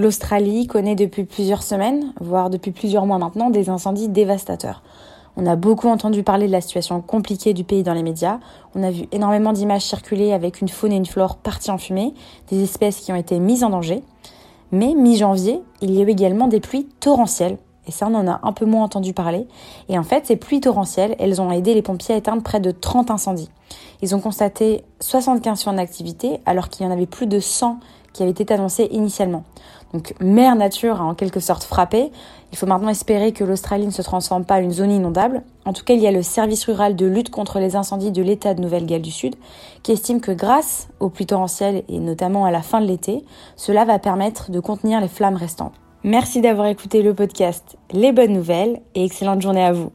L'Australie connaît depuis plusieurs semaines, voire depuis plusieurs mois maintenant, des incendies dévastateurs. On a beaucoup entendu parler de la situation compliquée du pays dans les médias. On a vu énormément d'images circuler avec une faune et une flore parties en fumée, des espèces qui ont été mises en danger. Mais mi-janvier, il y a eu également des pluies torrentielles. Et ça, on en a un peu moins entendu parler. Et en fait, ces pluies torrentielles, elles ont aidé les pompiers à éteindre près de 30 incendies. Ils ont constaté 75 feux en activité, alors qu'il y en avait plus de 100 qui avaient été annoncés initialement. Donc Mère Nature a en quelque sorte frappé. Il faut maintenant espérer que l'Australie ne se transforme pas en une zone inondable. En tout cas, il y a le service rural de lutte contre les incendies de l'État de Nouvelle-Galles du Sud qui estime que grâce aux pluies torrentielles et notamment à la fin de l'été, cela va permettre de contenir les flammes restantes. Merci d'avoir écouté le podcast Les bonnes nouvelles et excellente journée à vous.